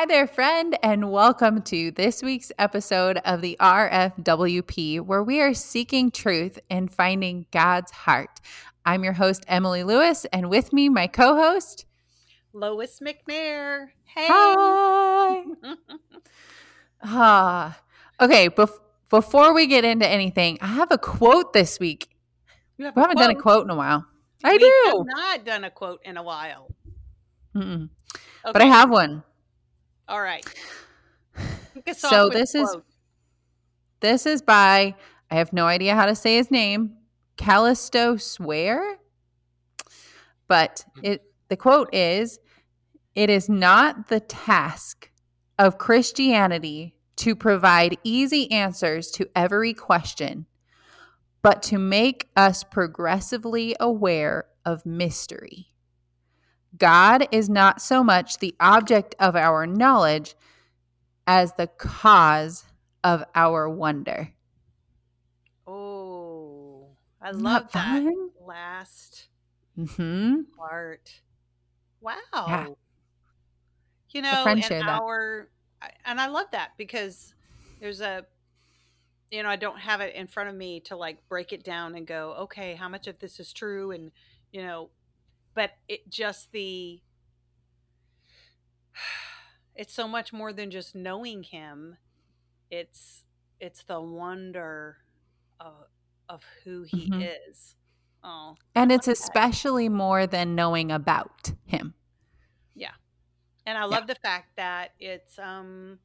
Hi there, friend, and welcome to this week's episode of the RFWP, where we are seeking truth and finding God's heart. I'm your host, Emily Lewis, and with me, my co host, Lois McNair. Hey. Hi. ah, okay, bef- before we get into anything, I have a quote this week. You have We haven't done a quote? quote in a while. I we do. have not done a quote in a while. Mm-mm. But I have one. All right. So this is- quote. This is by, I have no idea how to say his name, Kallistos Ware. But it the quote is It is not the task of Christianity to provide easy answers to every question, but to make us progressively aware of mystery. God is not so much the object of our knowledge as the cause of our wonder. Oh, I Isn't love that fun? last Mm-hmm. part. Wow. You know, and that. our and I love that because there's a you know, I don't have it in front of me to like break it down and go, okay, how much of this is true and you know, but it just the it's so much more than just knowing him. It's it's the wonder of of who he Mhm. is. Oh, And it's love that. especially more than knowing about him. Yeah. And I love the fact that it's um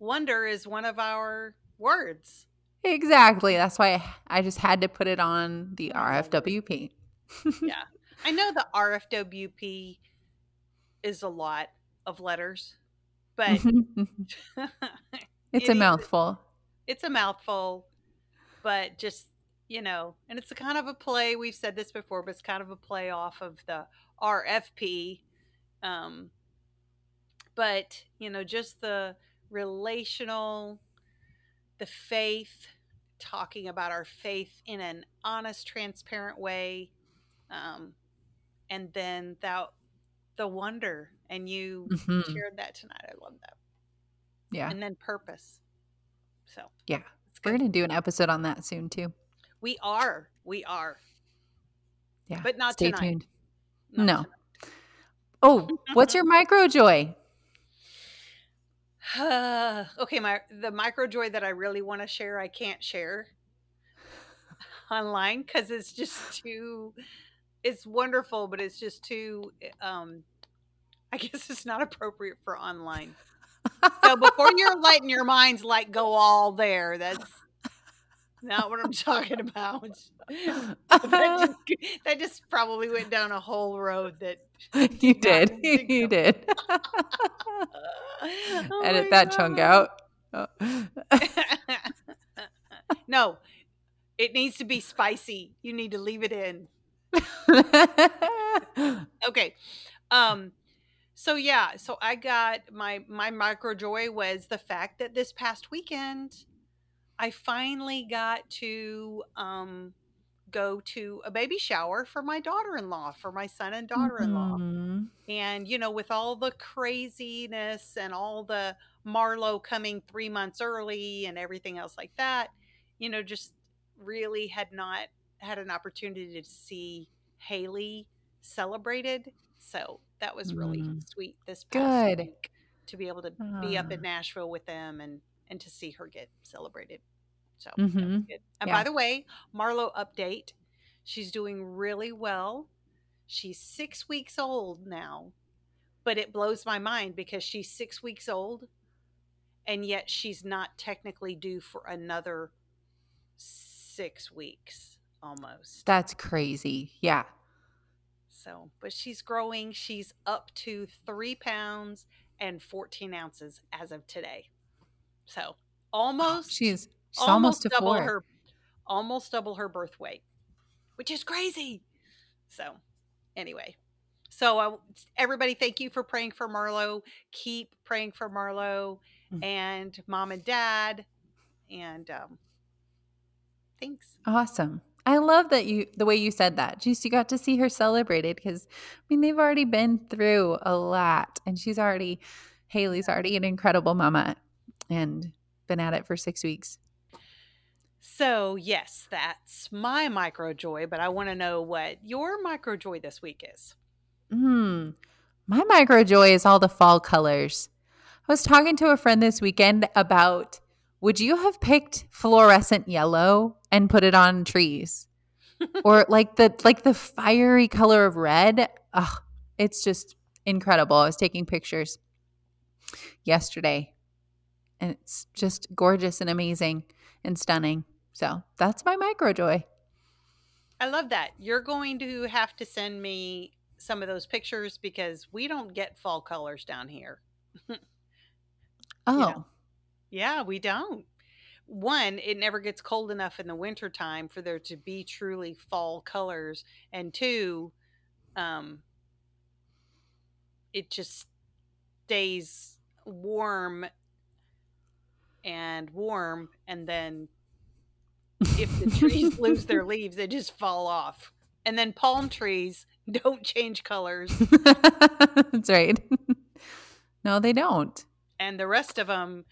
wonder is one of our words. Exactly. That's why I, I just had to put it on the. RFWP. Yeah. I know the RFWP is a lot of letters, but it's It a is- mouthful. it's a mouthful, but just, you know, and it's a kind of a play. We've said this before, but it's kind of a play off of the RFP. Um, but, you know, just the relational, the faith, talking about our faith in an honest, transparent way. Um, and then that, the wonder, and you Mhm. shared that tonight. I love that. Yeah. And then purpose. So, Yeah. We're going to do an episode on that soon, too. We are. We are. Yeah. But not Stay tonight. tuned. Not No. Oh, what's your micro joy? Tonight. okay, my the micro joy that I really want to share, I can't share online because it's just too. It's wonderful, but it's just too. Um, I guess it's not appropriate for online. So before you're letting your minds like go all there, that's not what I'm talking about. that, just, that just probably went down a whole road that you did. You so. did. Oh Edit that chunk God. out. no, it needs to be spicy. You need to leave it in. Oh. Okay. Um so yeah, so I got my my micro joy was the fact that this past weekend I finally got to um go to a baby shower for my daughter-in-law, for my son and daughter-in-law. Mhm. And, you know, with all the craziness and all the Marlo coming three months early and everything else like that, you know, just really had not had an opportunity to see Haley celebrated. So that was really Mm. sweet this past Good. week to be able to be up in. Nashville with them and and to see her get celebrated. So that was Mhm. good. And Yeah. by the way, Marlo update. She's doing really well. She's six weeks old now, but it blows my mind because she's six weeks old, and yet she's not technically due for another six weeks almost. That's crazy. Yeah. So, but she's growing. She's up to three pounds and 14 ounces as of today. So, almost She's she's almost, a double four. her almost double her birth weight which is crazy so anyway so I, everybody thank you for praying for marlo keep praying for marlo Mm. and mom and dad and um thanks Awesome. I love that you the way you said that. Just you got to see her celebrated because I mean they've already been through a lot, and she's already Haley's already an incredible mama, and been at it for six weeks. So yes, that's my micro joy, but I want to know what your micro joy this week is. Hmm. My micro joy is all the fall colors. I was talking to a friend this weekend about would you have picked fluorescent yellow and put it on trees? or like the like the fiery color of red? Oh, it's just incredible. I was taking pictures yesterday and it's just gorgeous and amazing and stunning. So that's my micro joy. I love that. You're going to have to send me some of those pictures because we don't get fall colors down here. oh. You know? Yeah, we don't. One, it never gets cold enough in the wintertime for there to be truly fall colors. And two, um, it just stays warm and warm and then if the trees lose their leaves they just fall off. And then palm trees don't change colors. That's right. No they don't. And the rest of them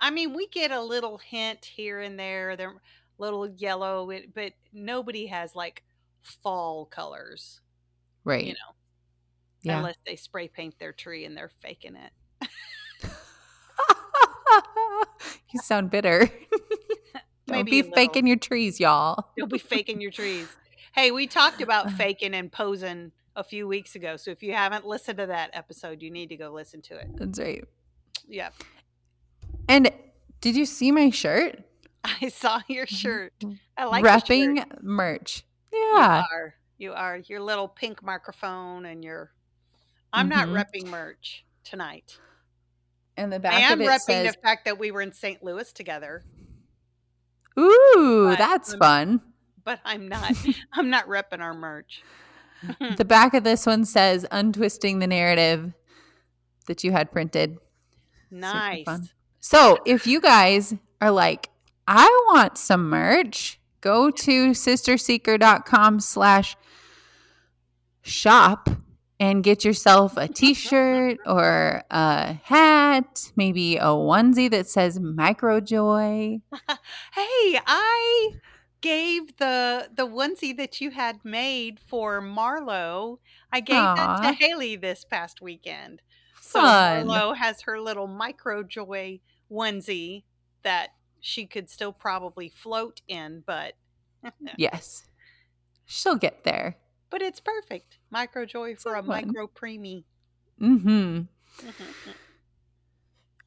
i mean we get a little hint here and there they're little yellow but nobody has like fall colors right. you know yeah. unless they spray paint their tree and they're faking it you sound bitter. Don't be faking your trees, y'all. Don't be faking your trees. Hey, we talked about faking and posing a few weeks ago. So if you haven't listened to that episode, you need to go listen to it. That's right. Yeah. And did you see my shirt? I saw your shirt. I like repping merch. Yeah. You are. You are. Your little pink microphone and your I'm mm-hmm. not repping merch tonight. And the back of this one says, I am repping says, the fact that we were in St. Louis together. Ooh, but that's I'm, fun. But I'm not. I'm not repping our merch. the back of this one says "Untwisting the narrative" that you had printed. Nice. So if you guys are like, I want some merch, go to sisterseeker.com slash shop and get yourself a t-shirt or a hat, maybe a onesie that says microjoy. hey, I gave the the onesie that you had made for Marlo. I gave Aww. that to Haley this past weekend. Fun. So Marlo has her little microjoy onesie that she could still probably float in, but yes. She'll get there but it's perfect. Micro joy for a fun. micro preemie. Mm-hmm.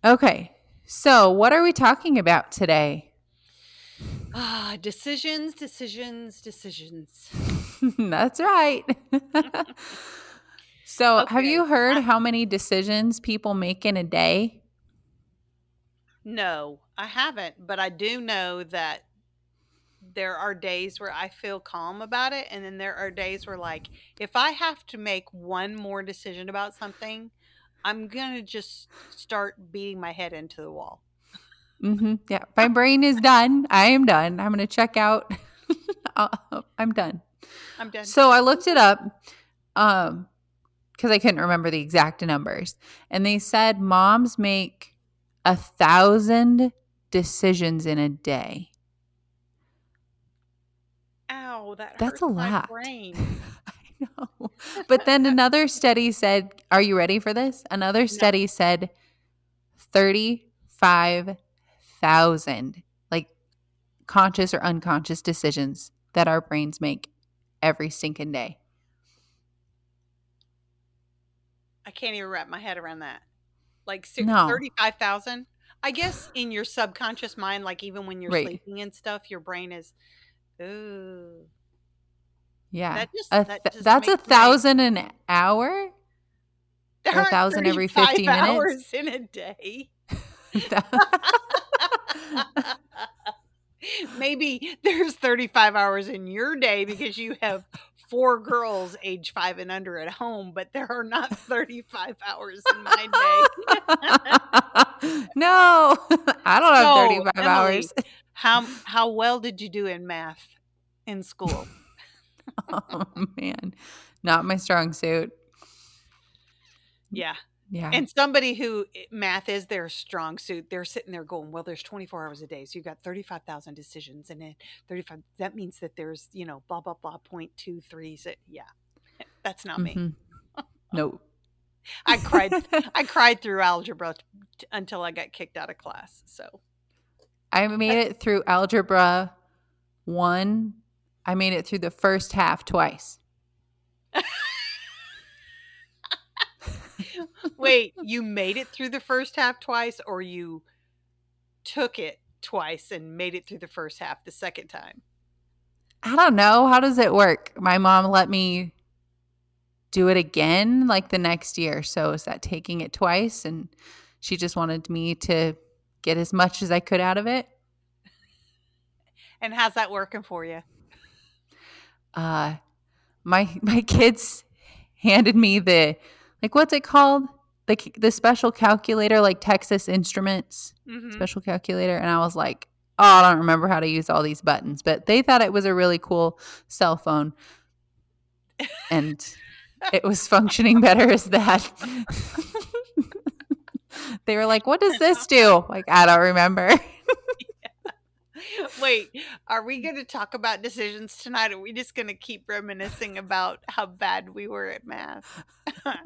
okay. So what are we talking about today? Ah, decisions, decisions, decisions. That's right. so okay. have you heard how many decisions people make in a day? No, I haven't, but I do know that there are days where I feel calm about it. And then there are days where, like, if I have to make one more decision about something, I'm going to just start beating my head into the wall. Mm-hmm. Yeah. My brain is done. I am done. I'm going to check out. I'm done. I'm done. So I looked it up um, because I couldn't remember the exact numbers. And they said moms make a thousand decisions in a day. That That's a lot. brain. I know. But then another study said, are you ready for this? Another study no. said 35,000 like conscious or unconscious decisions that our brains make every stinking day. I can't even wrap my head around that. Like no. 35,000? I guess in your subconscious mind, like even when you're right. sleeping and stuff, your brain is Ooh. Yeah. That just, a th- that that's a thousand an hour? There a thousand every 50 minutes? hours in a day. Maybe there's 35 hours in your day because you have four girls age five and under at home, but there are not 35 hours in my day. no, I don't have 35 Emily, hours. How how well did you do in math in school. oh man, not my strong suit. Yeah. Yeah. And somebody who eh, math is their strong suit, they're sitting there going, "Well, there's 24 hours a day, so you've got 35,000 decisions, and then 35. That means that there's, you know, blah blah blah point two three. So, yeah, that's not me. Mhm. Nope. I cried. I cried through algebra t- until I got kicked out of class. So I made it through algebra one. I made it through the first half twice. wait, you made it through the first half twice, or you took it twice and made it through the first half the second time? I don't know. How does it work? My mom let me do it again like the next year. So is that taking it twice? And she just wanted me to get as much as I could out of it. And how's that working for you? Uh my my kids handed me the like what's it called? The the special calculator like Texas Instruments Mhm. special calculator and I was like, "Oh, I don't remember how to use all these buttons." But they thought it was a really cool cell phone. And it was functioning better as that. they were like, "What does this do?" Like, I don't remember. Wait, are we going to talk about decisions tonight? Or are we just going to keep reminiscing about how bad we were at math? I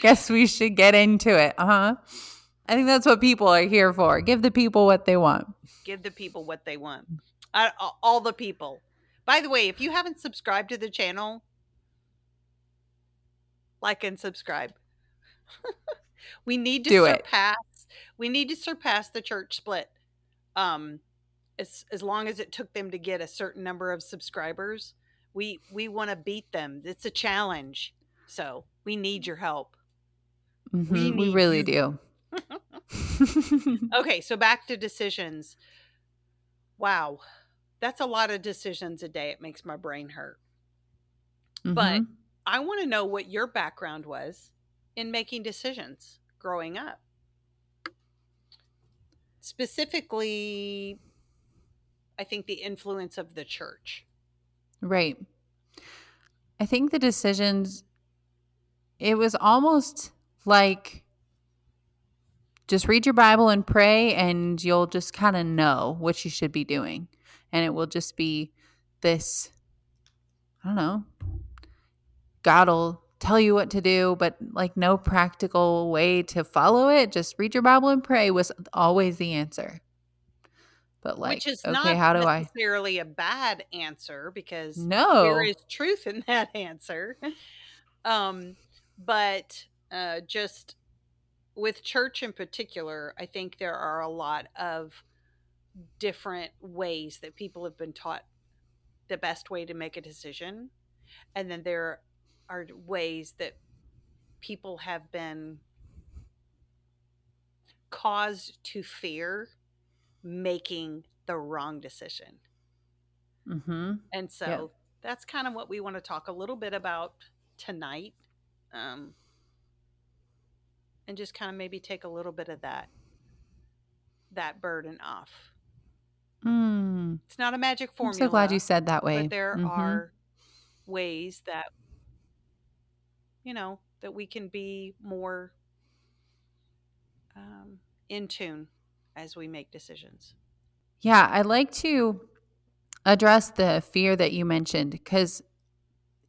guess we should get into it, Uh huh? I think that's what people are here for. Give the people what they want. Give the people what they want. Uh, all the people. By the way, if you haven't subscribed to the channel, like and subscribe. we need to Do it. surpass. We need to surpass the church split. Um, as as long as it took them to get a certain number of subscribers, we we want to beat them. It's a challenge. So we need your help. Mhm, We we really you. do. Okay, so back to decisions. Wow. That's a lot of decisions a day. It makes my brain hurt. But Mhm. I want to know what your background was in making decisions growing up. Specifically, I think the influence of the church. Right. I think the decisions, it was almost like just read your Bible and pray, and you'll just kind of know what you should be doing. And it will just be this I don't know. God will tell you what to do, but like no practical way to follow it. Just read your Bible and pray was always the answer. But like, which is okay, not how do I? necessarily a bad answer because No. there is truth in that answer. um, but uh, just with church in particular, I think there are a lot of different ways that people have been taught the best way to make a decision. And then there are ways that people have been caused to fear making the wrong decision. hmm And so that's kind of what we want to talk a little bit about tonight. Um, and just kind of maybe take a little bit of that that burden off. Mm. It's not a magic formula. I'm so glad you said that way. But there Mhm. are ways that you know that we can be more um, in tune as we make decisions. Yeah, I'd like to address the fear that you mentioned because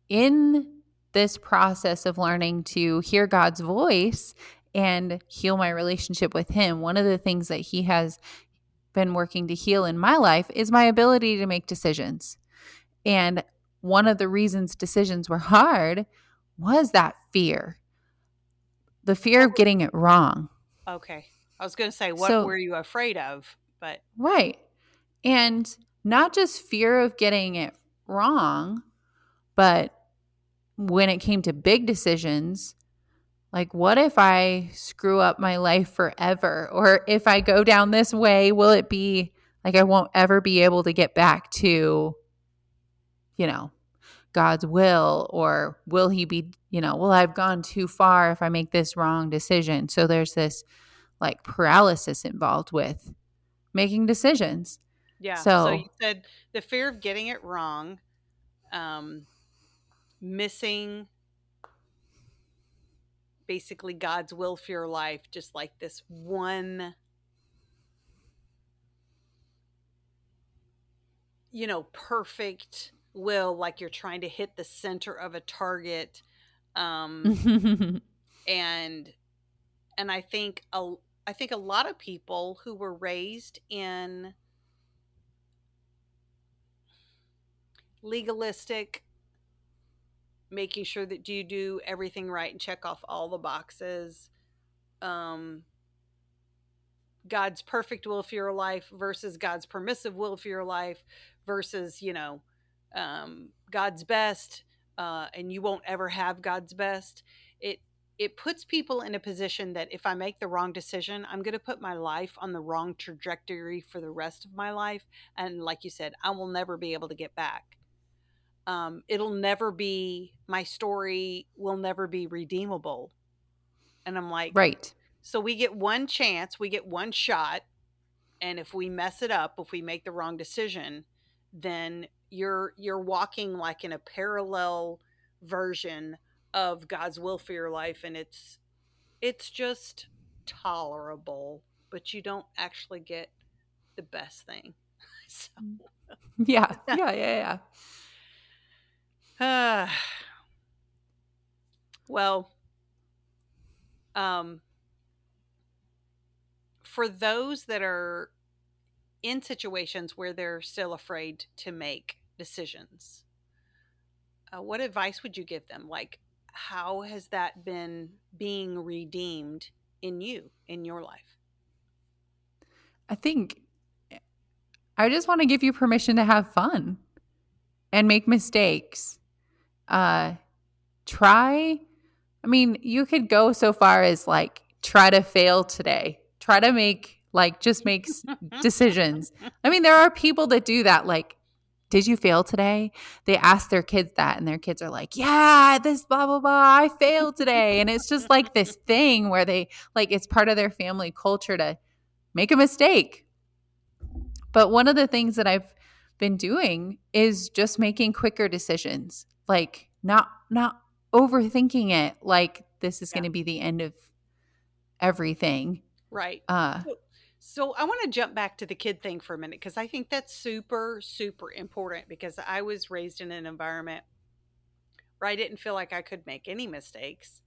in this process of learning to hear God's voice and heal my relationship with Him, one of the things that He has been working to heal in my life is my ability to make decisions. And one of the reasons decisions were hard was that fear the fear of getting it wrong. Okay, I was going to say what So- were you afraid of, but Right. And not just fear of getting it wrong, but when it came to big decisions, like what if I screw up my life forever? Or if I go down this way, will it be like I won't ever be able to get back to, you know, God's will? Or will he be, you know, well, I've gone too far if I make this wrong decision? So there's this like paralysis involved with making decisions. Yeah. So, So, you said the fear of getting it wrong, um, missing basically God's will for your life, just like this one, you know, perfect will, like you're trying to hit the center of a target. Um, and and I think a I think a lot of people who were raised in legalistic making sure that you do everything right and check off all the boxes um god's perfect will for your life versus god's permissive will for your life versus you know um god's best uh and you won't ever have god's best it it puts people in a position that if i make the wrong decision i'm going to put my life on the wrong trajectory for the rest of my life and like you said i will never be able to get back um, it'll never be my story will never be redeemable and i'm like right. so we get one chance we get one shot and if we mess it up if we make the wrong decision then you're you're walking like in a parallel version of god's will for your life and it's it's just tolerable but you don't actually get the best thing so Yeah. Yeah. Yeah. Yeah. Uh, well, um, for those that are in situations where they're still afraid to make decisions, uh, what advice would you give them? Like, how has that been being redeemed in you, in your life? I think I just want to give you permission to have fun and make mistakes. Uh, try, I mean, you could go so far as like try to fail today, try to make like just make decisions. I mean, there are people that do that. Like, did you fail today? They ask their kids that, and their kids are like, yeah, this blah, blah, blah, I failed today. And it's just like this thing where they, like, it's part of their family culture to make a mistake. But one of the things that I've been doing is just making quicker decisions, like not not overthinking it like this is Yeah. going to be the end of everything. Right. Uh So, I want to jump back to the kid thing for a minute because I think that's super, super important because I was raised in an environment where I didn't feel like I could make any mistakes,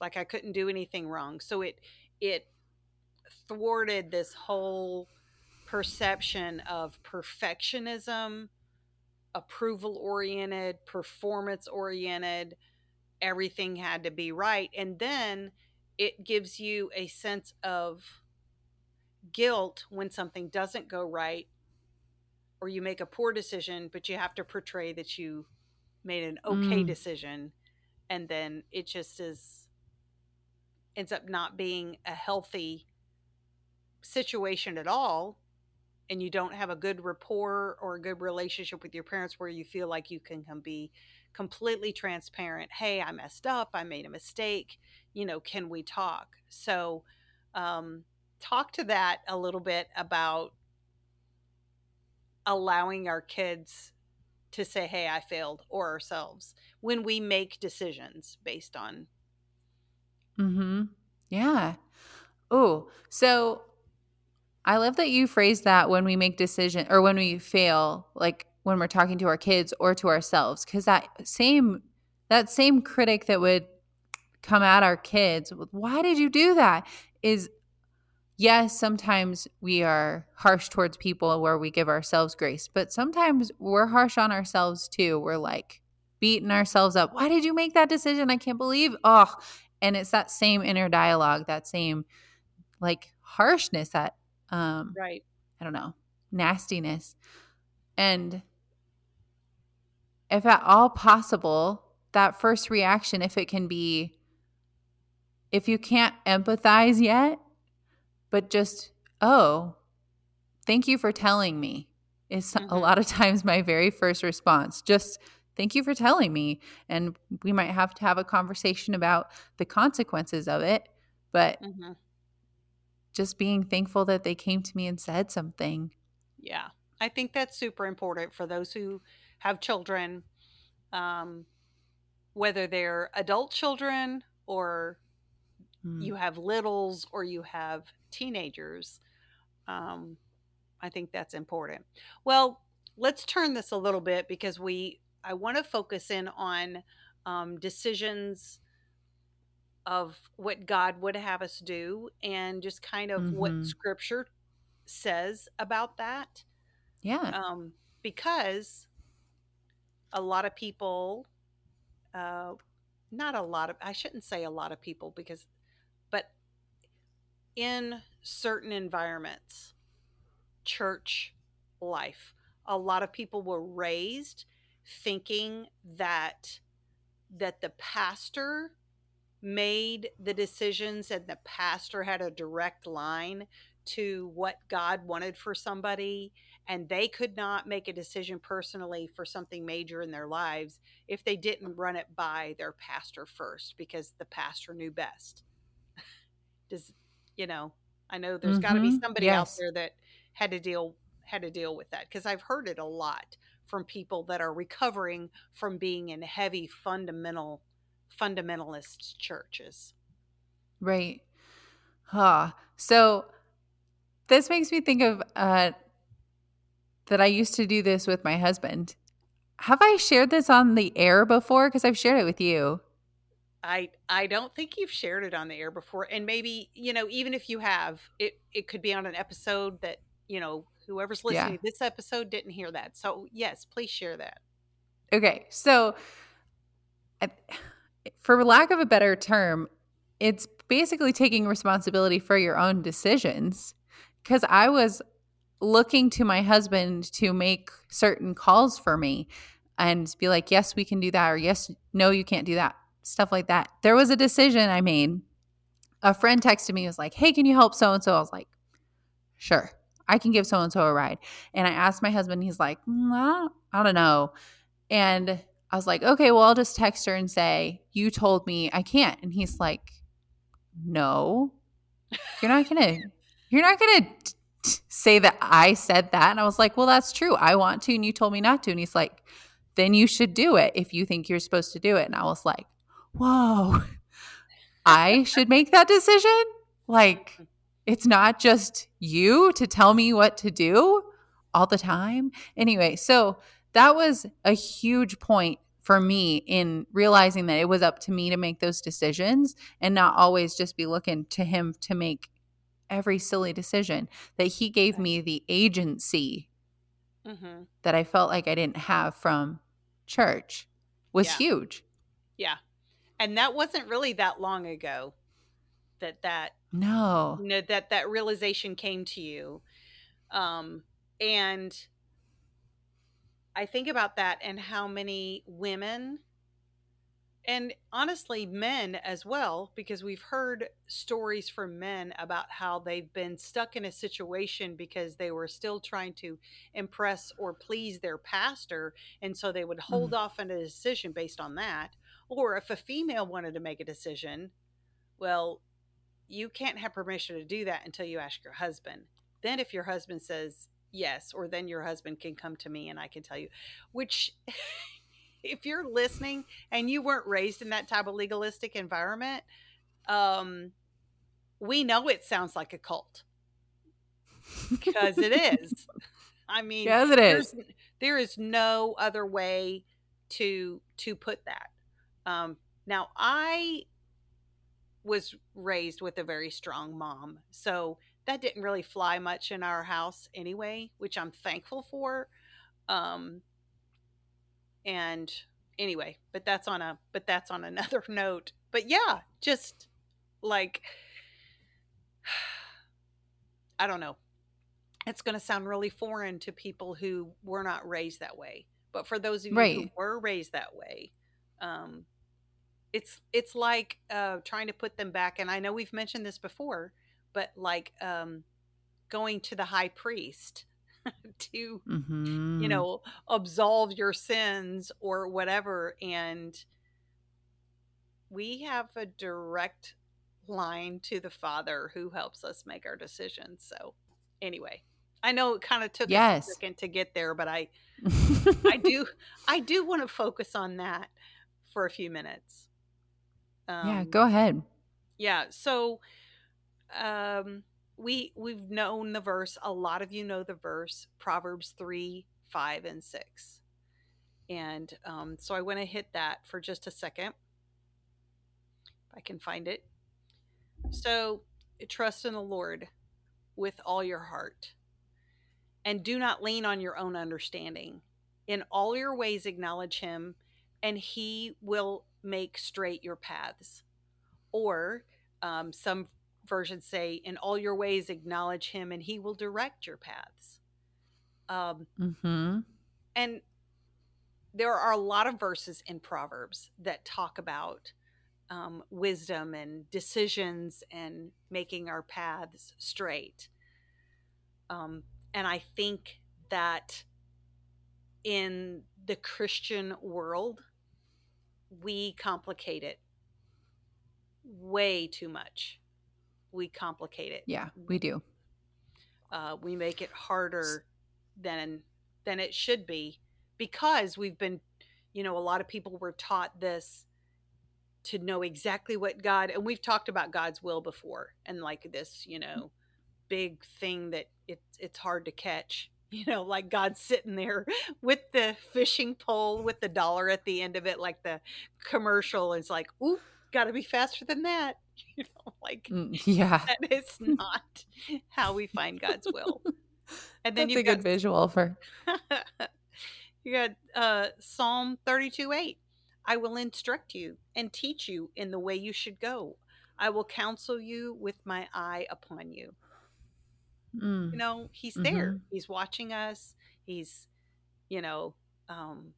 like I couldn't do anything wrong. So it it thwarted this whole perception of perfectionism, approval oriented, performance oriented. Everything had to be right, and then it gives you a sense of guilt when something doesn't go right or you make a poor decision but you have to portray that you made an okay Mm. decision and then it just is ends up not being a healthy situation at all and you don't have a good rapport or a good relationship with your parents where you feel like you can come be completely transparent hey i messed up i made a mistake you know can we talk so um talk to that a little bit about allowing our kids to say hey i failed or ourselves when we make decisions based on mhm. Yeah. Oh, so I love that you phrase that when we make decision or when we fail, like when we're talking to our kids or to ourselves, because that same that same critic that would come at our kids why did you do that is yes, sometimes we are harsh towards people where we give ourselves grace, but sometimes we're harsh on ourselves too. We're like beating ourselves up. Why did you make that decision? I can't believe. Oh, and it's that same inner dialogue, that same like harshness, that um right I don't know, nastiness. And if at all possible, that first reaction, if it can be, if you can't empathize yet, but just, oh, thank you for telling me, is a Mhm. lot of times my very first response. Just thank you for telling me. And we might have to have a conversation about the consequences of it, but Mhm. just being thankful that they came to me and said something. yeah I think that's super important for those who have children, um, whether they're adult children or Mm. you have littles or you have teenagers. Um, I think that's important. Well, let's turn this a little bit because we I want to focus in on um, decisions of what God would have us do and just kind of what Mhm. Scripture says about that. Yeah. Um, because a lot of people, uh, not a lot of, I shouldn't say a lot of people because, in certain environments, church life, a lot of people were raised thinking that that the pastor made the decisions and the pastor had a direct line to what God wanted for somebody and they could not make a decision personally for something major in their lives if they didn't run it by their pastor first because the pastor knew best. Does you know, I know there's got to be somebody out there that had to deal had to deal with that because I've heard it a lot from people that are recovering from being in heavy fundamental fundamentalist churches. Right. Huh. So this makes me think of uh, that I used to do this with my husband. Have I shared this on the air before? Because I've shared it with you. I I don't think you've shared it on the air before and maybe, you know, even if you have, it it could be on an episode that, you know, whoever's listening Yeah. to this episode didn't hear that. So, yes, please share that. Okay. So, I- for lack of a better term, it's basically taking responsibility for your own decisions. Because I was looking to my husband to make certain calls for me and be like, yes, we can do that, or yes, no, you can't do that, stuff like that. There was a decision I made. A friend texted me, was like, hey, can you help so and so? I was like, sure, I can give so and so a ride. And I asked my husband, he's like, "Mm, I don't- I don't know. And I was like, okay, well, I'll just text her and say, you told me I can't. And he's like, no, you're not to, you're not to say that I said that. And I was like, well, that's true. I want to. And you told me not to. And he's like, then you should do it if you think you're supposed to do it. And I was like, whoa, I should make that decision? Like, it's not just you to tell me what to do all the time. Anyway, so that was a huge point for me in realizing that it was up to me to make those decisions and not always just be looking to him to make every silly decision that he gave me the agency Mhm. that I felt like I didn't have from church was Yeah. huge. Yeah. And that wasn't really that long ago that that No. you know that that realization came to you. Um and i think about that and how many women and honestly men as well because we've heard stories from men about how they've been stuck in a situation because they were still trying to impress or please their pastor. And so they would hold off on a decision based on that or if a female wanted to make a decision well you can't have permission to do that until you ask your husband. Then, if your husband says yes, or then your husband can come to me and I can tell you, which, if you're listening and you weren't raised in that type of legalistic environment, um, we know it sounds like a cult because it is. I mean, Yes, it is. there is no other way to to put that. Um, now, I was raised with a very strong mom. So that didn't really fly much in our house anyway, which I'm thankful for. Um and anyway, but that's on a but that's on another note. But yeah, just like I don't know. It's going to sound really foreign to people who were not raised that way. But for those of you who were raised that way, um it's it's like uh trying to put them back and i know we've mentioned this before but like um going to the high priest to Mhm. you know absolve your sins or whatever and we have a direct line to the father who helps us make our decisions so anyway I know it kind of took Yes. a second to get there, but I I do I do want to focus on that for a few minutes. yeah, Um, go ahead. yeah. So um, we we've known the verse. A lot of you know the verse Proverbs three, five, and six, and um, so I want to hit that for just a second. If I can find it. So trust in the Lord with all your heart, and do not lean on your own understanding. In all your ways, acknowledge Him, and He will make straight your paths. Or um, some versions say, In all your ways, acknowledge Him, and He will direct your paths. Um, Mm-hmm. and there are a lot of verses in Proverbs that talk about um, wisdom and decisions and making our paths straight. Um, and I think that in the Christian world, we complicate it way too much. We complicate it. Yeah, we do. Uh, we make it harder than than it should be because we've been, you know, a lot of people were taught this to know exactly what God and we've talked about God's will before and like this, you know, big thing that it's it's hard to catch. You know, like God sitting there with the fishing pole with the dollar at the end of it, like the commercial is like, ooh, gotta be faster than that. You know, like Mm, Yeah. that is not how we find God's will. And then a you've good got visual for you got uh, Psalm 32 8. I will instruct you and teach you in the way you should go. I will counsel you with my eye upon you. Mm, You know, he's there. Mhm. He's watching us. He's, you know, um,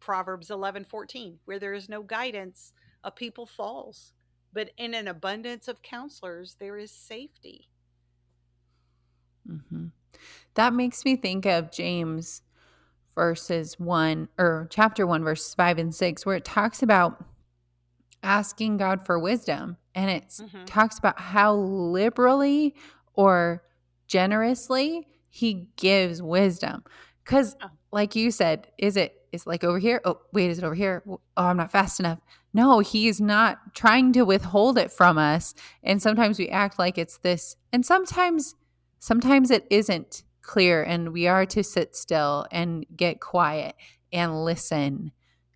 Proverbs eleven fourteen. Where there is no guidance, a people falls. But in an abundance of counselors, there is safety. mhm. That makes me think of James verses 1 or chapter 1 verses 5 and 6 where it talks about asking God for wisdom and it Mhm. talks about how liberally or generously he gives wisdom. Cuz oh. like you said is it is like over here? Oh wait is it over here? Oh I'm not fast enough. No he's not trying to withhold it from us. And sometimes we act like it's this and sometimes sometimes it isn't clear and we are to sit still and get quiet and listen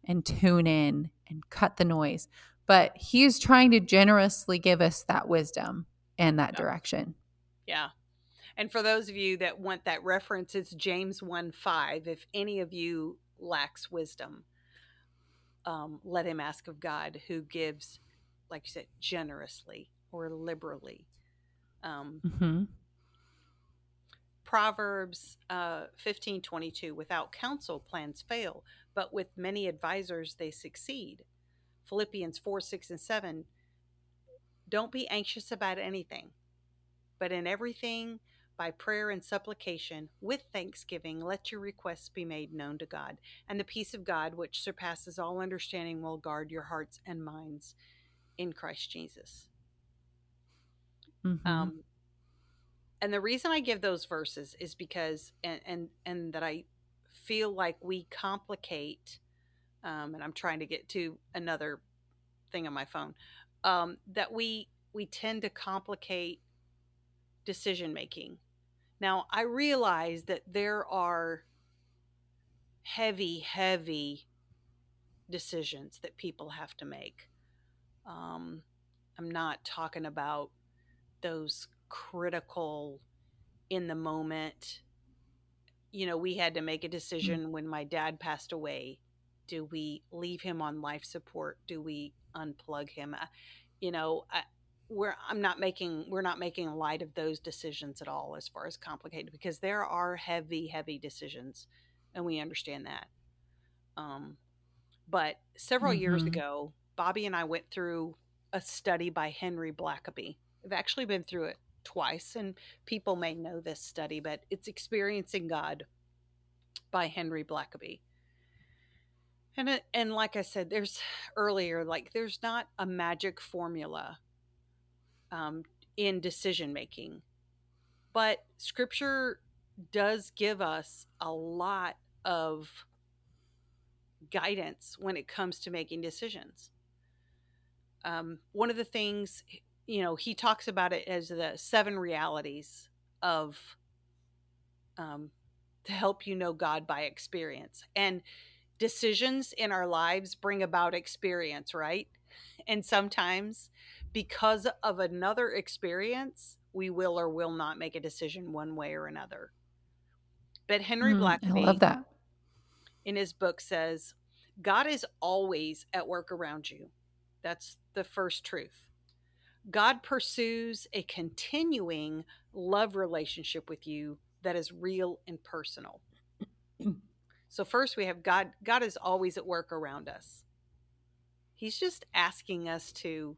and tune in and cut the noise. But he is trying to generously give us that wisdom and that Yeah. direction Yeah. And for those of you that want that reference, it's James 1 5. If any of you lacks wisdom, um, let him ask of God, who gives, like you said, generously or liberally. Um, hmm Proverbs uh, fifteen twenty two. Without counsel, plans fail, but with many advisors, they succeed. Philippians 4 6 and 7. Don't be anxious about anything, but in everything, by prayer and supplication, with thanksgiving, let your requests be made known to God. And the peace of God, which surpasses all understanding, will guard your hearts and minds in Christ Jesus. hmm Um, and the reason I give those verses is because, and and, and that I feel like we complicate, um, and I'm trying to get to another thing on my phone, um, that we we tend to complicate decision making. Now I realize that there are heavy, heavy decisions that people have to make. Um, I'm not talking about those critical in the moment. You know, we had to make a decision when my dad passed away. Do we leave him on life support? Do we unplug him? Uh, You know, I, we're I'm not making we're not making light of those decisions at all as far as complicated because there are heavy, heavy decisions, and we understand that. Um, but several years Mhm. ago, Bobby and I went through a study by Henry Blackaby. I've actually been through it twice, and people may know this study, but it's Experiencing God by Henry Blackaby. And it, and like I said, there's earlier, like there's not a magic formula um, in decision making. But scripture does give us a lot of guidance when it comes to making decisions. Um, one of the things, you know, he talks about it as the seven realities of um, to help you know God by experience. And decisions in our lives bring about experience, right? And sometimes because of another experience, we will or will not make a decision one way or another. But Henry Mm, I love that. in his book says, God is always at work around you. That's the first truth. God pursues a continuing love relationship with you that is real and personal. so first we have God God is always at work around us. He's just asking us to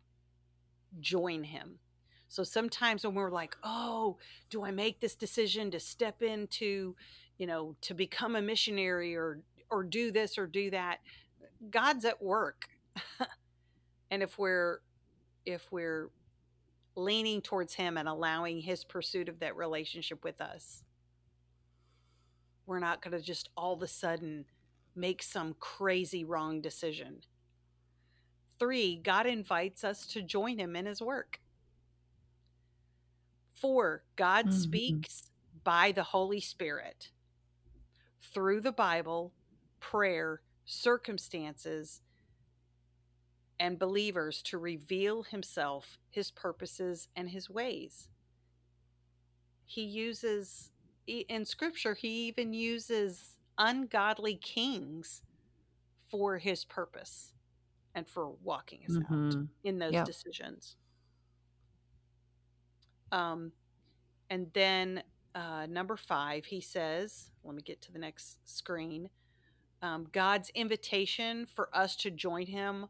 join him. So sometimes when we're like, "Oh, do I make this decision to step into, you know, to become a missionary or or do this or do that?" God's at work. and if we're if we're leaning towards him and allowing his pursuit of that relationship with us, we're not going to just all of a sudden make some crazy wrong decision. Three, God invites us to join him in his work. Four, God Mhm. speaks by the Holy Spirit through the Bible, prayer, circumstances, and believers to reveal himself, his purposes, and his ways. He uses, in scripture, he even uses ungodly kings for his purpose and for walking us out Mhm. in those Yep. decisions. Um, and then uh, number five, he says, let me get to the next screen. Um, God's invitation for us to join him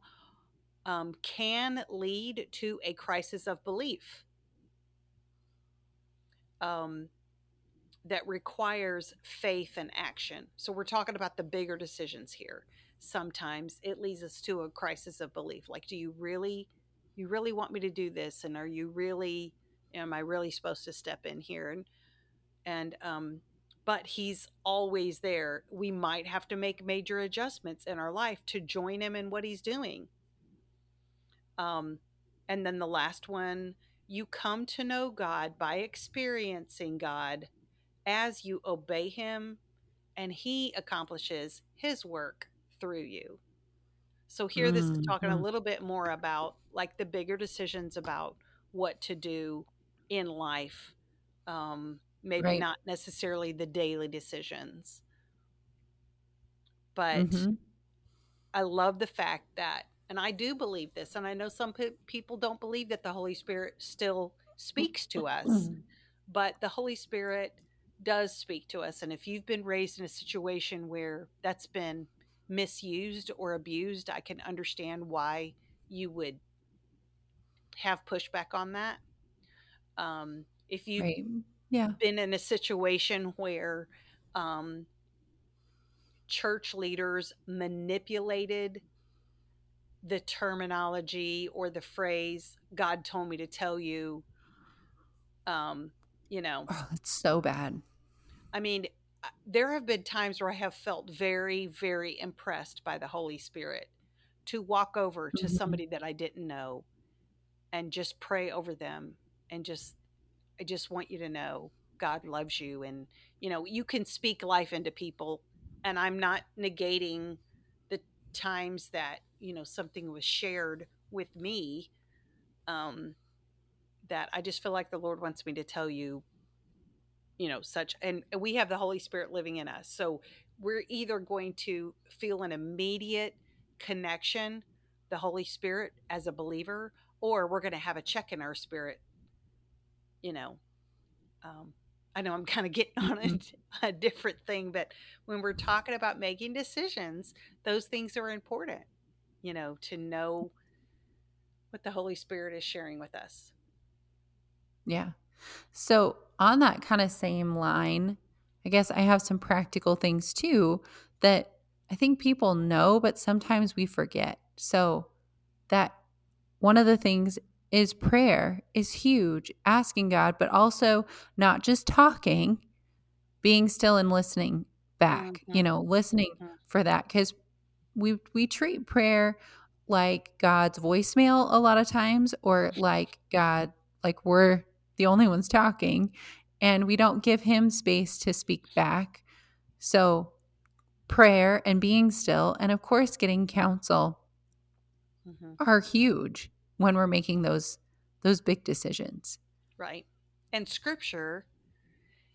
um, can lead to a crisis of belief um, that requires faith and action. So we're talking about the bigger decisions here. Sometimes it leads us to a crisis of belief. Like, do you really, you really want me to do this? And are you really, am I really supposed to step in here? And, and, um, but he's always there. We might have to make major adjustments in our life to join him in what he's doing. Um, and then the last one, you come to know God by experiencing God as you obey Him, and He accomplishes His work through you. So, here this is talking a Mhm. little bit more about like the bigger decisions about what to do in life, um, maybe Right. not necessarily the daily decisions. But Mhm. I love the fact that, and I do believe this, and I know some pe- people don't believe that the Holy Spirit still speaks to us, but the Holy Spirit does speak to us. And if you've been raised in a situation where that's been misused or abused, I can understand why you would have pushback on that. Um, if you've Right. Yeah. been in a situation where um, church leaders manipulated the terminology or the phrase god told me to tell you um you know Oh, it's so bad. i mean there have been times where i have felt very very impressed by the holy spirit to walk over to Mhm. somebody that i didn't know and just pray over them and just i just want you to know god loves you and you know you can speak life into people and i'm not negating the times that you know something was shared with me um that i just feel like the lord wants me to tell you you know such and we have the holy spirit living in us. So we're either going to feel an immediate connection the holy spirit as a believer or we're going to have a check in our spirit you know. Um, i know i'm kind of getting on a, a different thing but when we're talking about making decisions those things are important you know to know what the holy spirit is sharing with us. Yeah. So, on that kind of same line, I guess I have some practical things too that I think people know, but sometimes we forget. So, that one of the things is prayer is huge, asking God, but also not just talking, being still and listening back, mm-hmm. you know, listening mm-hmm. for that cuz we we treat prayer like God's voicemail a lot of times or like God like we're the only ones talking and we don't give him space to speak back. So prayer and being still and of course getting counsel mm-hmm. are huge when we're making those those big decisions. Right. And scripture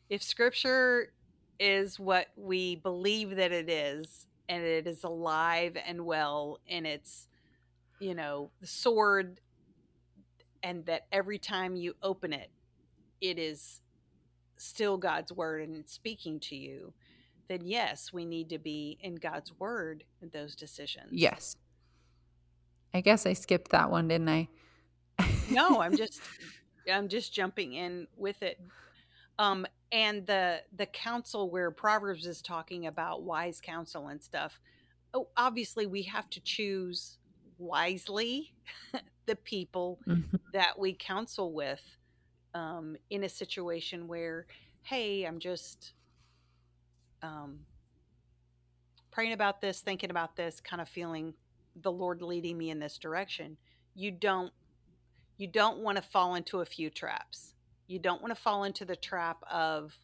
if scripture is what we believe that it is and it is alive and well and it's you know the sword and that every time you open it it is still God's word and speaking to you then yes we need to be in God's word in those decisions. Yes. I guess I skipped that one didn't I? No I'm just I'm just jumping in with it. Um and the the counsel where proverbs is talking about wise counsel and stuff oh, obviously we have to choose wisely the people mm-hmm. that we counsel with um, in a situation where hey i'm just um, praying about this thinking about this kind of feeling the lord leading me in this direction you don't you don't want to fall into a few traps you don't want to fall into the trap of,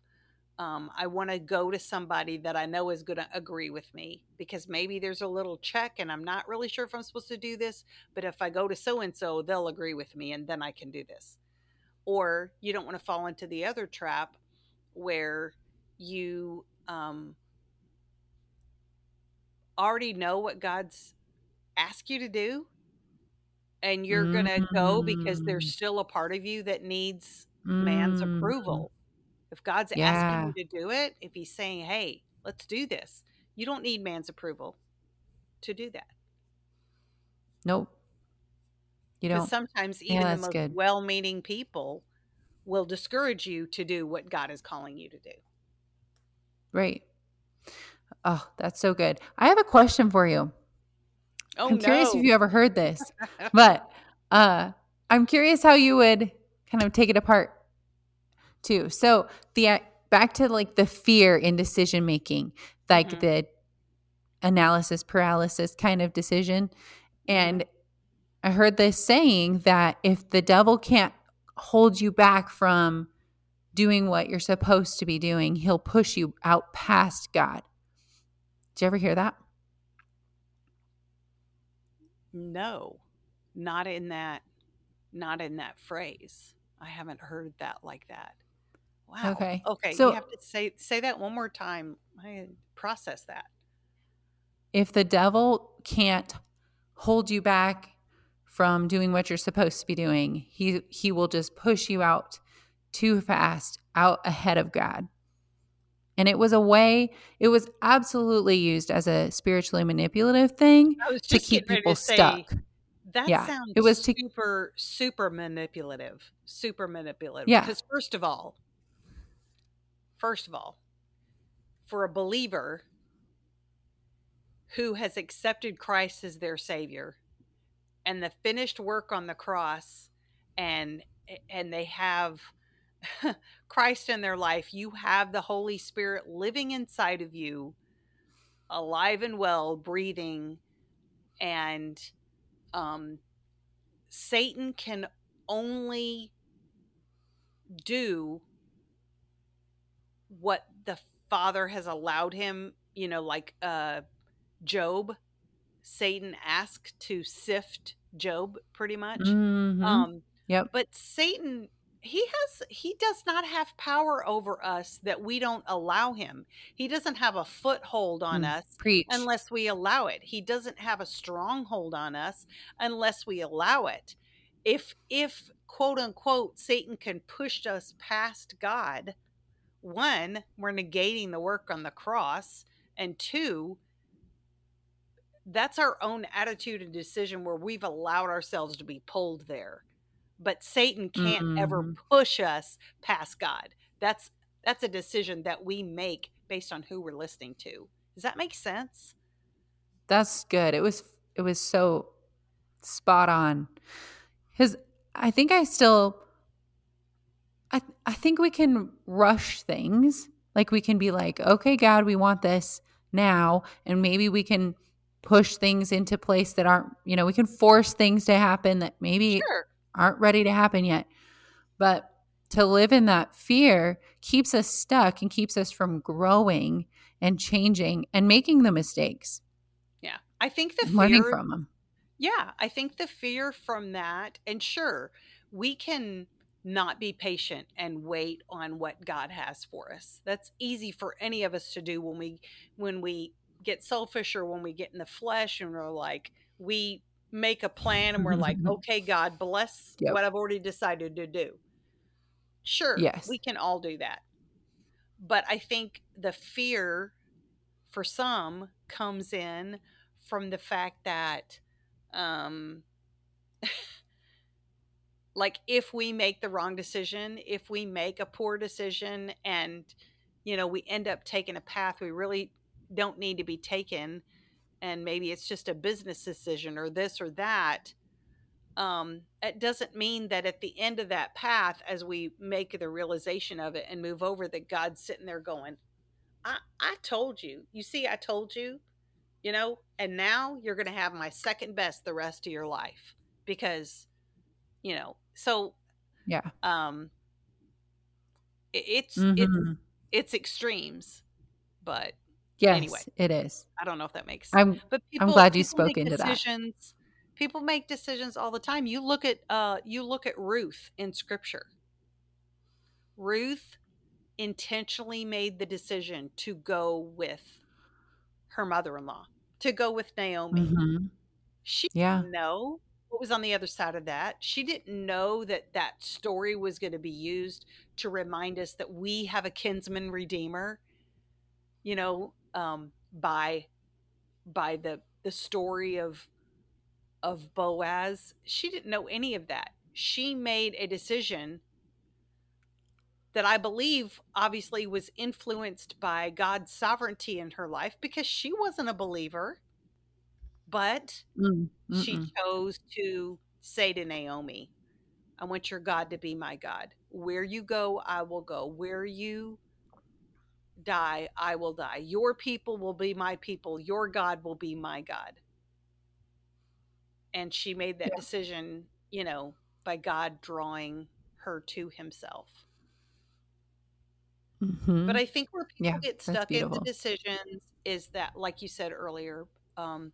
um, I want to go to somebody that I know is going to agree with me because maybe there's a little check and I'm not really sure if I'm supposed to do this, but if I go to so and so, they'll agree with me and then I can do this. Or you don't want to fall into the other trap where you um, already know what God's asked you to do and you're mm-hmm. going to go because there's mm. still a part of you that needs man's mm. approval. If God's yeah. asking you to do it, if he's saying, hey, let's do this, you don't need man's approval to do that. Nope. You don't. Sometimes even yeah, the most well meaning people will discourage you to do what God is calling you to do. Right. Oh, that's so good. I have a question for you. Oh, no. I'm no. curious if you ever heard this, but uh, I'm curious how you would kind of take it apart too. So the back to like the fear in decision making, like mm-hmm. the analysis paralysis kind of decision. And mm-hmm. I heard this saying that if the devil can't hold you back from doing what you're supposed to be doing, he'll push you out past God. Did you ever hear that? No, not in that not in that phrase. I haven't heard that like that. Wow. Okay. Okay. So you have to say say that one more time. I process that. If the devil can't hold you back from doing what you're supposed to be doing, he he will just push you out too fast, out ahead of God. And it was a way, it was absolutely used as a spiritually manipulative thing to keep people to say, stuck. That yeah, sounds it was to, super, super manipulative. Super manipulative. Yeah. Because first of all, first of all, for a believer who has accepted Christ as their savior and the finished work on the cross and and they have Christ in their life, you have the Holy Spirit living inside of you, alive and well, breathing and um, Satan can only do what the Father has allowed him, you know, like uh, Job. Satan asked to sift Job pretty much. Mm-hmm. Um, yep. But Satan he has he does not have power over us that we don't allow him he doesn't have a foothold on mm, us preach. unless we allow it he doesn't have a stronghold on us unless we allow it if if quote unquote satan can push us past god one we're negating the work on the cross and two that's our own attitude and decision where we've allowed ourselves to be pulled there but Satan can't mm-hmm. ever push us past God. That's that's a decision that we make based on who we're listening to. Does that make sense? That's good. It was it was so spot on. Cuz I think I still I I think we can rush things. Like we can be like, "Okay, God, we want this now." And maybe we can push things into place that aren't, you know, we can force things to happen that maybe Sure. aren't ready to happen yet. But to live in that fear keeps us stuck and keeps us from growing and changing and making the mistakes, Yeah. I think the and learning from them. Yeah, I think the fear from that, and sure, we can not be patient and wait on what God has for us. That's easy for any of us to do when we when we get selfish or when we get in the flesh and we're like we make a plan and we're like, "Okay, God, bless Yep. what I've already decided to do." Sure, Yes. we can all do that. But I think the fear for some comes in from the fact that um like if we make the wrong decision, if we make a poor decision and you know, we end up taking a path we really don't need to be taken and maybe it's just a business decision or this or that, um it doesn't mean that at the end of that path as we make the realization of it and move over that God's sitting there going, "I I told you. You see I told you." You know, and now you're going to have my second best the rest of your life because you know so Yeah. um it's it's Mhm. it's extremes but Yes, anyway it is. i don't know if that makes I'm but I'm glad you spoke into that. people make decisions all the time you look at uh you look at ruth in scripture ruth intentionally made the decision to go with her mother-in-law to go with naomi Mhm. She Yeah. didn't know what was on the other side of that. She didn't know that that story was going to be used to remind us that we have a kinsman redeemer, you know, um, by by the the story of of Boaz. She didn't know any of that. She made a decision that I believe obviously was influenced by God's sovereignty in her life because she wasn't a believer, but Mm, she chose to say to Naomi, I want your God to be my God. Where you go, I will go. Where you die, I will die. Your people will be my people. Your God will be my God. And she made that Yeah. decision, you know, by God drawing her to himself. But Mhm. I think where people Yeah, get stuck in the decisions is that, like you said earlier, um,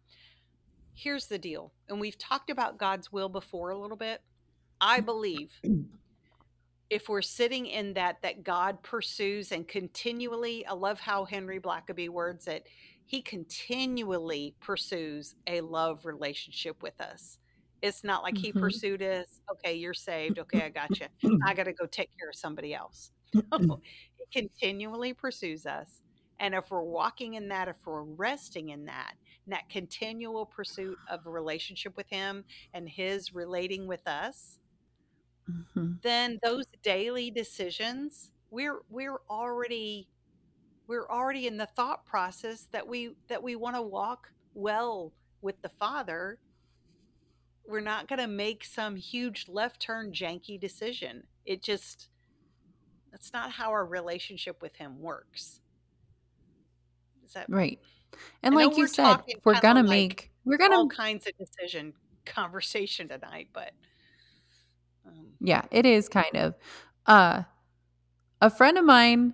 here's the deal. And we've talked about God's will before a little bit. I believe if we're sitting in that that God pursues and continually, I love how Henry Blackaby words it. He continually pursues a love relationship with us. It's not like he Mhm. pursued us. Okay, you're saved. Okay, I got you. I got to go take care of somebody else. No, he continually pursues us. And if we're walking in that, if we're resting in that, in that continual pursuit of a relationship with him and his relating with us, Mhm. then those daily decisions, we're we're already we're already in the thought process that we that we want to walk well with the Father. We're not going to make some huge left turn janky decision. It just that's not how our relationship with him works. That Right. And like you said, we're gonna like make we're gonna all kinds of decision conversation tonight, but um, yeah, it is kind of. Uh a friend of mine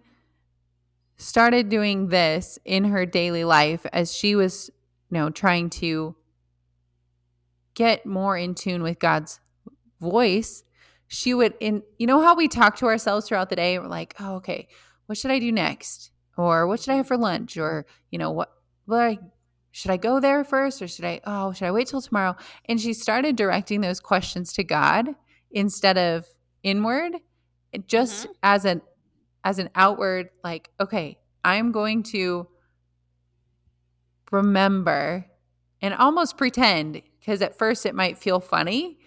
started doing this in her daily life as she was, you know, trying to get more in tune with God's voice. She would in you know how we talk to ourselves throughout the day, we're like, "Oh, okay, what should I do next?" Or what should I have for lunch? Or, you know, what what I should I go there first or should I oh, should I wait till tomorrow? And she started directing those questions to God instead of inward, just mhm, as an as an outward like, okay, I'm going to remember and almost pretend because at first it might feel funny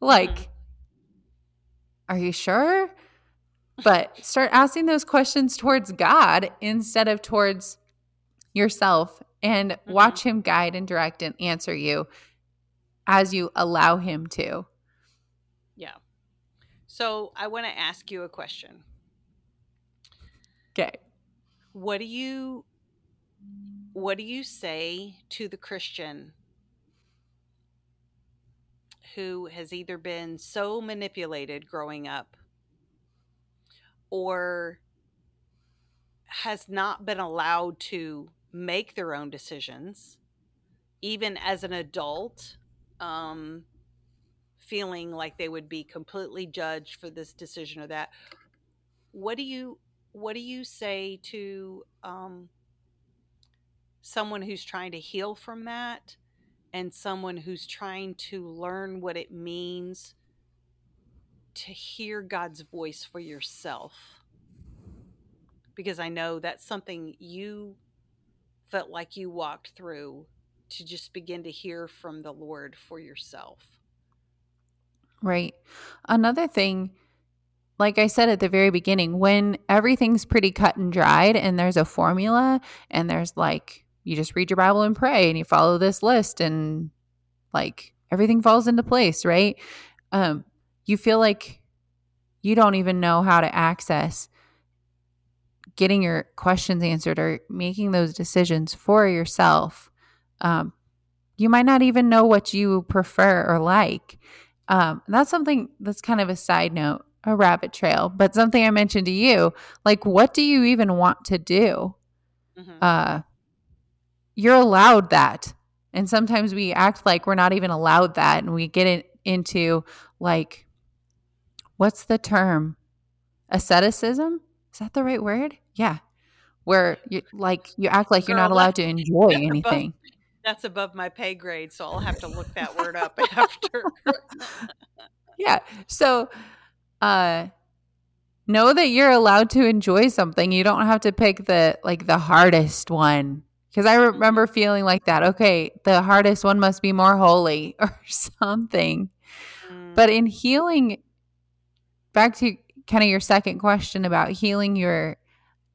like mhm, are you sure but start asking those questions towards god instead of towards yourself and mhm. watch him guide and direct and answer you as you allow him to Yeah. So I want to ask you a question. Okay. What do you what do you say to the Christian who has either been so manipulated growing up or has not been allowed to make their own decisions, even as an adult, um, feeling like they would be completely judged for this decision or that. What do you what do you say to um, someone who's trying to heal from that and someone who's trying to learn what it means to hear God's voice for yourself. Because I know that's something you felt like you walked through to just begin to hear from the Lord for yourself. Right. Another thing, like I said at the very beginning, when everything's pretty cut and dried and there's a formula and there's like, you just read your Bible and pray and you follow this list and like everything falls into place, right? Um, you feel like you don't even know how to access getting your questions answered or making those decisions for yourself. Um, you might not even know what you prefer or like. Um, that's something that's kind of a side note, a rabbit trail, but something I mentioned to you. Like, what do you even want to do? Mm-hmm. Uh, you're allowed that. And sometimes we act like we're not even allowed that. And we get it into like, what's the term? Asceticism? Is that the right word? Yeah. Where you like you act like Girl, you're not allowed to enjoy anything. Above, that's above my pay grade, so I'll have to look that word up after. yeah. So uh know that you're allowed to enjoy something. You don't have to pick the like the hardest one. Because I mm-hmm. remember feeling like that. Okay, the hardest one must be more holy or something. Mm. But in healing, back to kind of your second question about healing your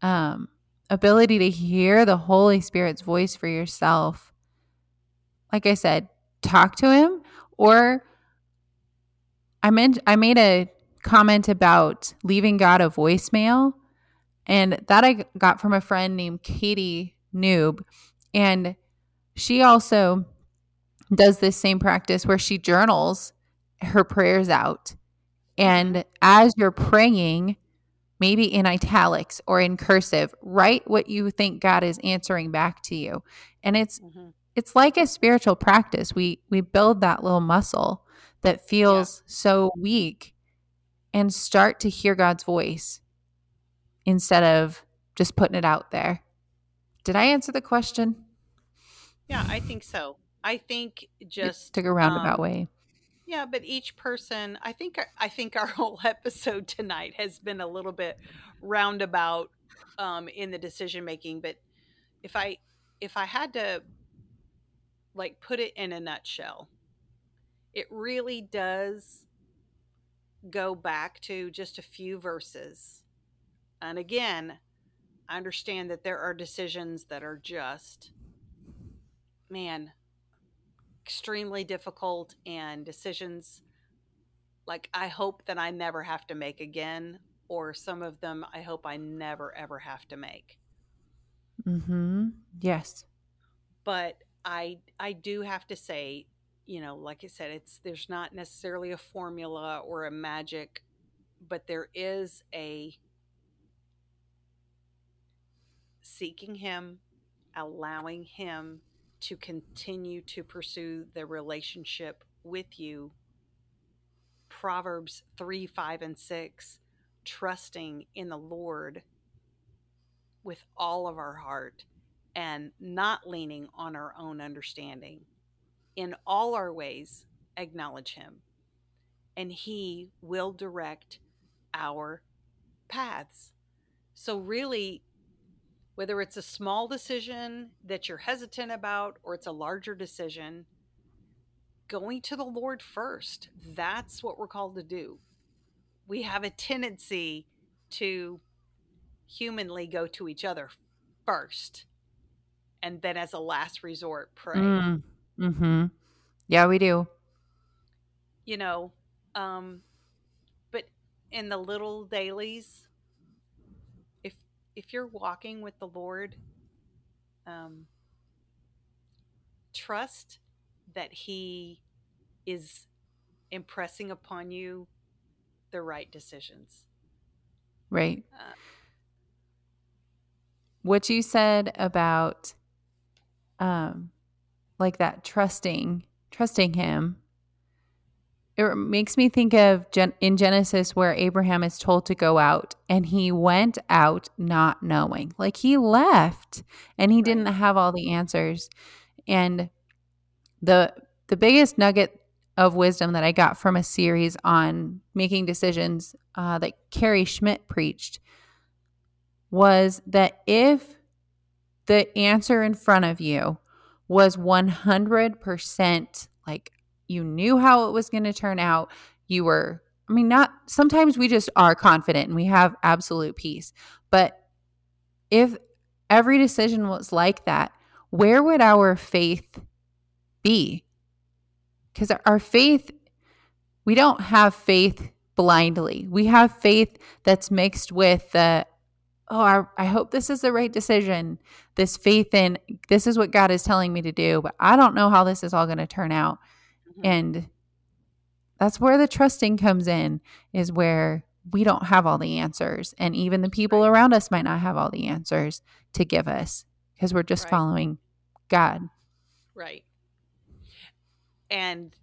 um, ability to hear the Holy Spirit's voice for yourself. Like I said, talk to him or I meant I made a comment about leaving God a voicemail and that I got from a friend named Katie Noob and she also does this same practice where she journals her prayers out and as you're praying, maybe in italics or in cursive, write what you think God is answering back to you. And it's mm-hmm. it's like a spiritual practice. We we build that little muscle that feels yeah. so weak and start to hear God's voice instead of just putting it out there. Did I answer the question? Yeah, I think so. I think just it took a roundabout um, way. Yeah, but each person, I think, I think our whole episode tonight has been a little bit roundabout um, in the decision making. But if I, if I had to, like, put it in a nutshell, it really does go back to just a few verses. And again, I understand that there are decisions that are just, man, extremely difficult and decisions like I hope that I never have to make again, or some of them I hope I never ever have to make. Hmm. Yes. But I I do have to say, you know, like I said, it's there's not necessarily a formula or a magic, but there is a seeking Him, allowing Him to continue to pursue the relationship with you. Proverbs 3, 5, and 6, trusting in the Lord with all of our heart and not leaning on our own understanding. In all our ways, acknowledge Him, and He will direct our paths. So, really, whether it's a small decision that you're hesitant about or it's a larger decision, going to the Lord first. That's what we're called to do. We have a tendency to humanly go to each other first and then as a last resort pray. Mm, hmm Yeah, we do. You know, um, but in the little dailies, if you're walking with the Lord, um, trust that He is impressing upon you the right decisions. Right. Uh, what you said about um like that trusting trusting him it makes me think of Gen- in Genesis where Abraham is told to go out and he went out not knowing. Like he left and he right. didn't have all the answers. And the the biggest nugget of wisdom that I got from a series on making decisions uh, that Carrie Schmidt preached was that if the answer in front of you was 100% like you knew how it was going to turn out. You were, I mean, not sometimes we just are confident and we have absolute peace. But if every decision was like that, where would our faith be? Because our faith, we don't have faith blindly. We have faith that's mixed with the, oh, I, I, hope this is the right decision. This faith in this is what God is telling me to do, but I don't know how this is all going to turn out. Mm-hmm. And that's where the trusting comes in, is where we don't have all the answers. And even the people right. around us might not have all the answers to give us because we're just right. following God. Right. And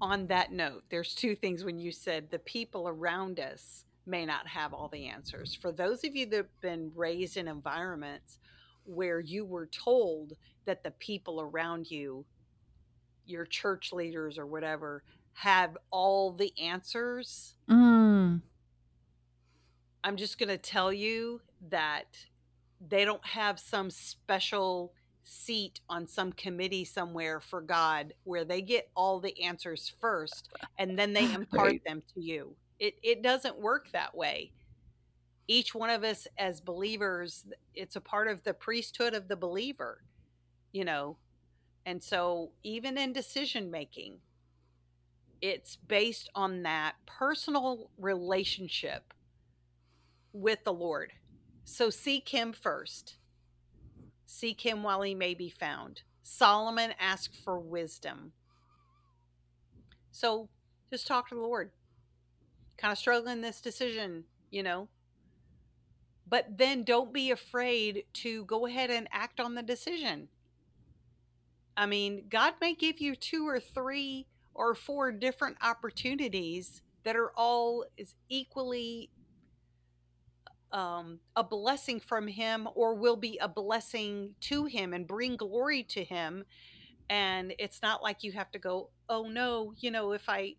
on that note, there's two things when you said the people around us may not have all the answers. For those of you that have been raised in environments where you were told that the people around you your church leaders or whatever have all the answers. Mm. I'm just going to tell you that they don't have some special seat on some committee somewhere for God where they get all the answers first and then they impart right. them to you. It it doesn't work that way. Each one of us as believers, it's a part of the priesthood of the believer. You know, and so, even in decision making, it's based on that personal relationship with the Lord. So, seek Him first. Seek Him while He may be found. Solomon asked for wisdom. So, just talk to the Lord. Kind of struggling this decision, you know. But then don't be afraid to go ahead and act on the decision I mean, God may give you two or three or four different opportunities that are all is equally um, a blessing from him or will be a blessing to him and bring glory to him. And it's not like you have to go oh no you know if i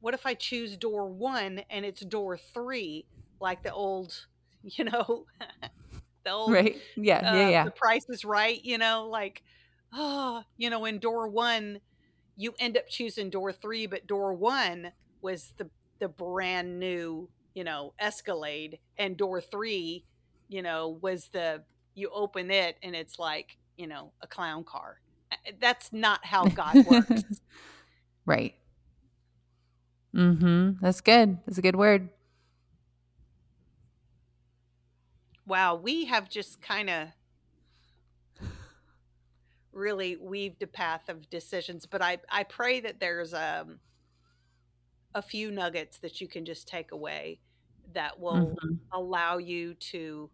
what if i choose door one and it's door three? Like the old you know the old right. Yeah. Uh, yeah yeah. The price is right you know like oh, you know, in door one, you end up choosing door three, but door one was the the brand new, you know, Escalade, and door three, you know, was the you open it and it's like, you know, a clown car. That's not how God works. right. Mm-hmm. That's good. That's a good word. Wow, we have just kind of really weaved a path of decisions. But I, I pray that there's um, a few nuggets that you can just take away that will mm-hmm. allow you to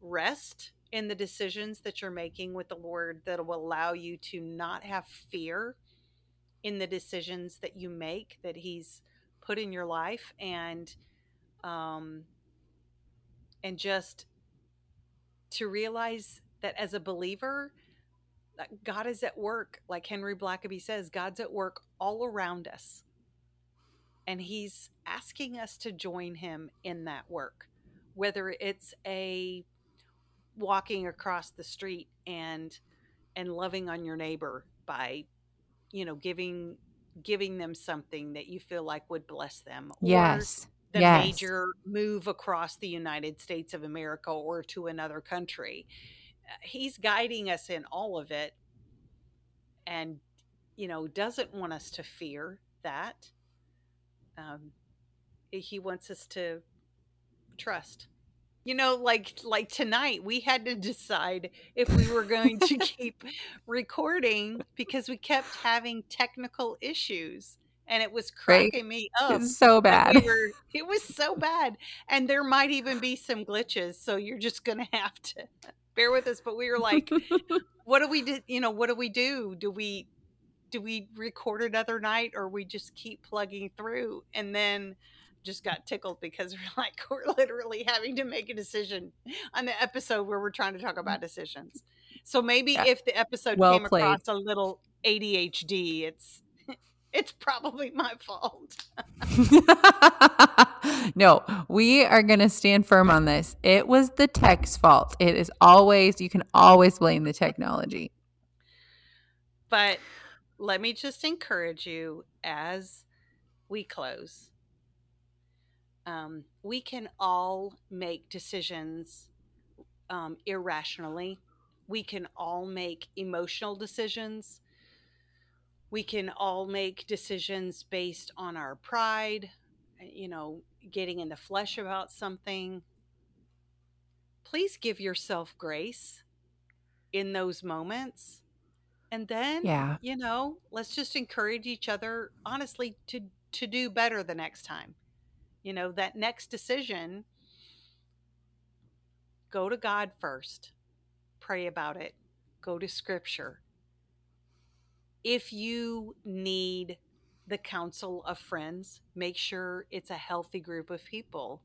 rest in the decisions that you're making with the Lord, that will allow you to not have fear in the decisions that you make that He's put in your life, and um, and just to realize that as a believer, God is at work, like Henry Blackaby says, God's at work all around us. And he's asking us to join him in that work, whether it's a walking across the street and and loving on your neighbor by you know giving giving them something that you feel like would bless them yes the yes. major move across the United States of America or to another country he's guiding us in all of it and you know doesn't want us to fear that um, he wants us to trust. You know like like tonight we had to decide if we were going to keep recording because we kept having technical issues and it was cracking right? me up it's so bad we were, it was so bad. And there might even be some glitches so you're just gonna have to bear with us but we were like what do we do you know what do we do do we do we record another night or we just keep plugging through and then just got tickled because we're like we're literally having to make a decision on the episode where we're trying to talk about decisions. So maybe yeah. if the episode well came played. across a little ADHD, it's it's probably my fault. no, we are going to stand firm on this. It was the tech's fault. It is always you can always blame the technology. But let me just encourage you as we close um, we can all make decisions um, irrationally. We can all make emotional decisions. We can all make decisions based on our pride, eh, you know, getting in the flesh about something. Please give yourself grace in those moments. And then, yeah. you know, let's just encourage each other honestly to to do better the next time you know, that next decision, go to God first, pray about it, go to scripture. If you need the counsel of friends, make sure it's a healthy group of people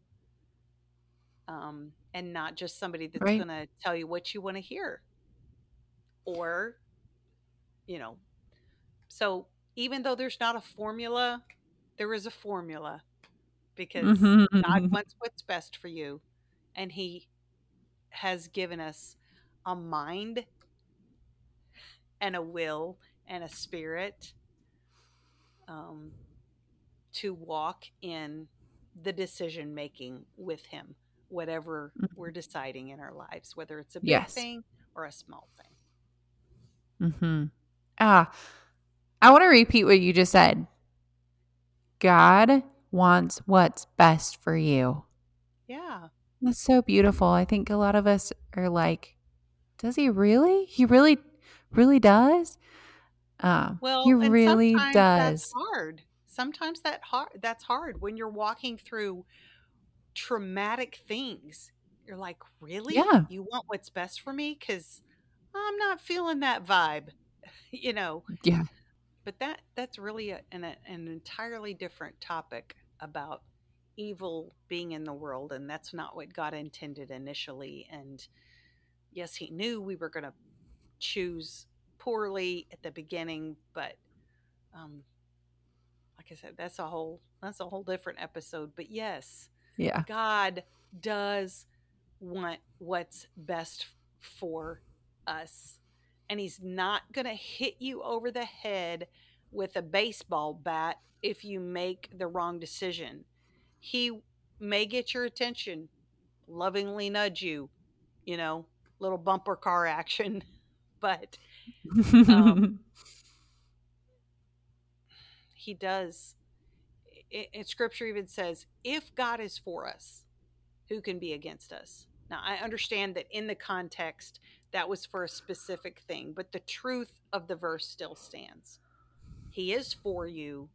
um, and not just somebody that's right. going to tell you what you want to hear. Or, you know, so even though there's not a formula, there is a formula because mm-hmm. God wants what's best for you. And He has given us a mind and a will and a spirit um, to walk in the decision making with Him, whatever mm-hmm. we're deciding in our lives, whether it's a big yes. thing or a small thing. mm-hmm Ah, I want to repeat what you just said. God wants what's best for you. Yeah. That's so beautiful. I think a lot of us are like, does he really? He really, really does? Uh, well, he really does. That's hard. Sometimes that hard. That's hard when you're walking through traumatic things. You're like, really? Yeah. You want what's best for me? Because I'm not feeling that vibe. you know. Yeah but that that's really a, an, an entirely different topic about evil being in the world and that's not what god intended initially and yes he knew we were going to choose poorly at the beginning but um like i said that's a whole that's a whole different episode but yes yeah god does want what's best for us and he's not going to hit you over the head with a baseball bat if you make the wrong decision. He may get your attention, lovingly nudge you, you know, little bumper car action, but um, he does. It, it, scripture even says, if God is for us, who can be against us? Now, I understand that in the context, that was for a specific thing, but the truth of the verse still stands. He is for you.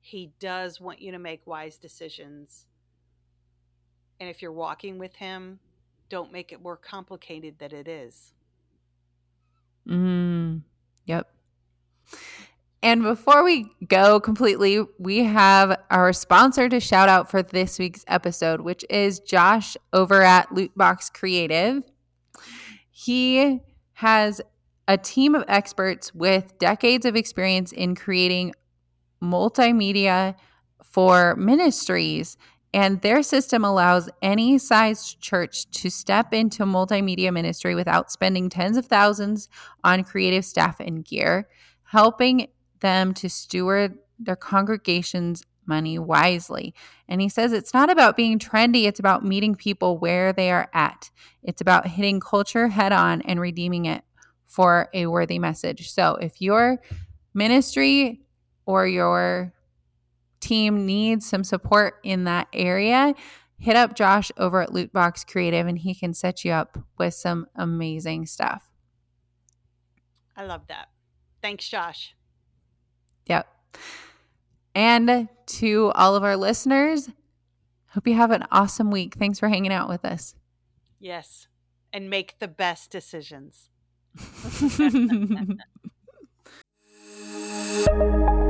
He does want you to make wise decisions. And if you're walking with him, don't make it more complicated than it is. Mm, yep. And before we go completely, we have our sponsor to shout out for this week's episode, which is Josh over at Lootbox Creative. He has a team of experts with decades of experience in creating multimedia for ministries. And their system allows any sized church to step into multimedia ministry without spending tens of thousands on creative staff and gear, helping them to steward their congregation's money wisely. And he says it's not about being trendy, it's about meeting people where they are at. It's about hitting culture head on and redeeming it for a worthy message. So if your ministry or your team needs some support in that area, hit up Josh over at Lootbox Creative and he can set you up with some amazing stuff. I love that. Thanks, Josh. Yep. And to all of our listeners, hope you have an awesome week. Thanks for hanging out with us. Yes. And make the best decisions.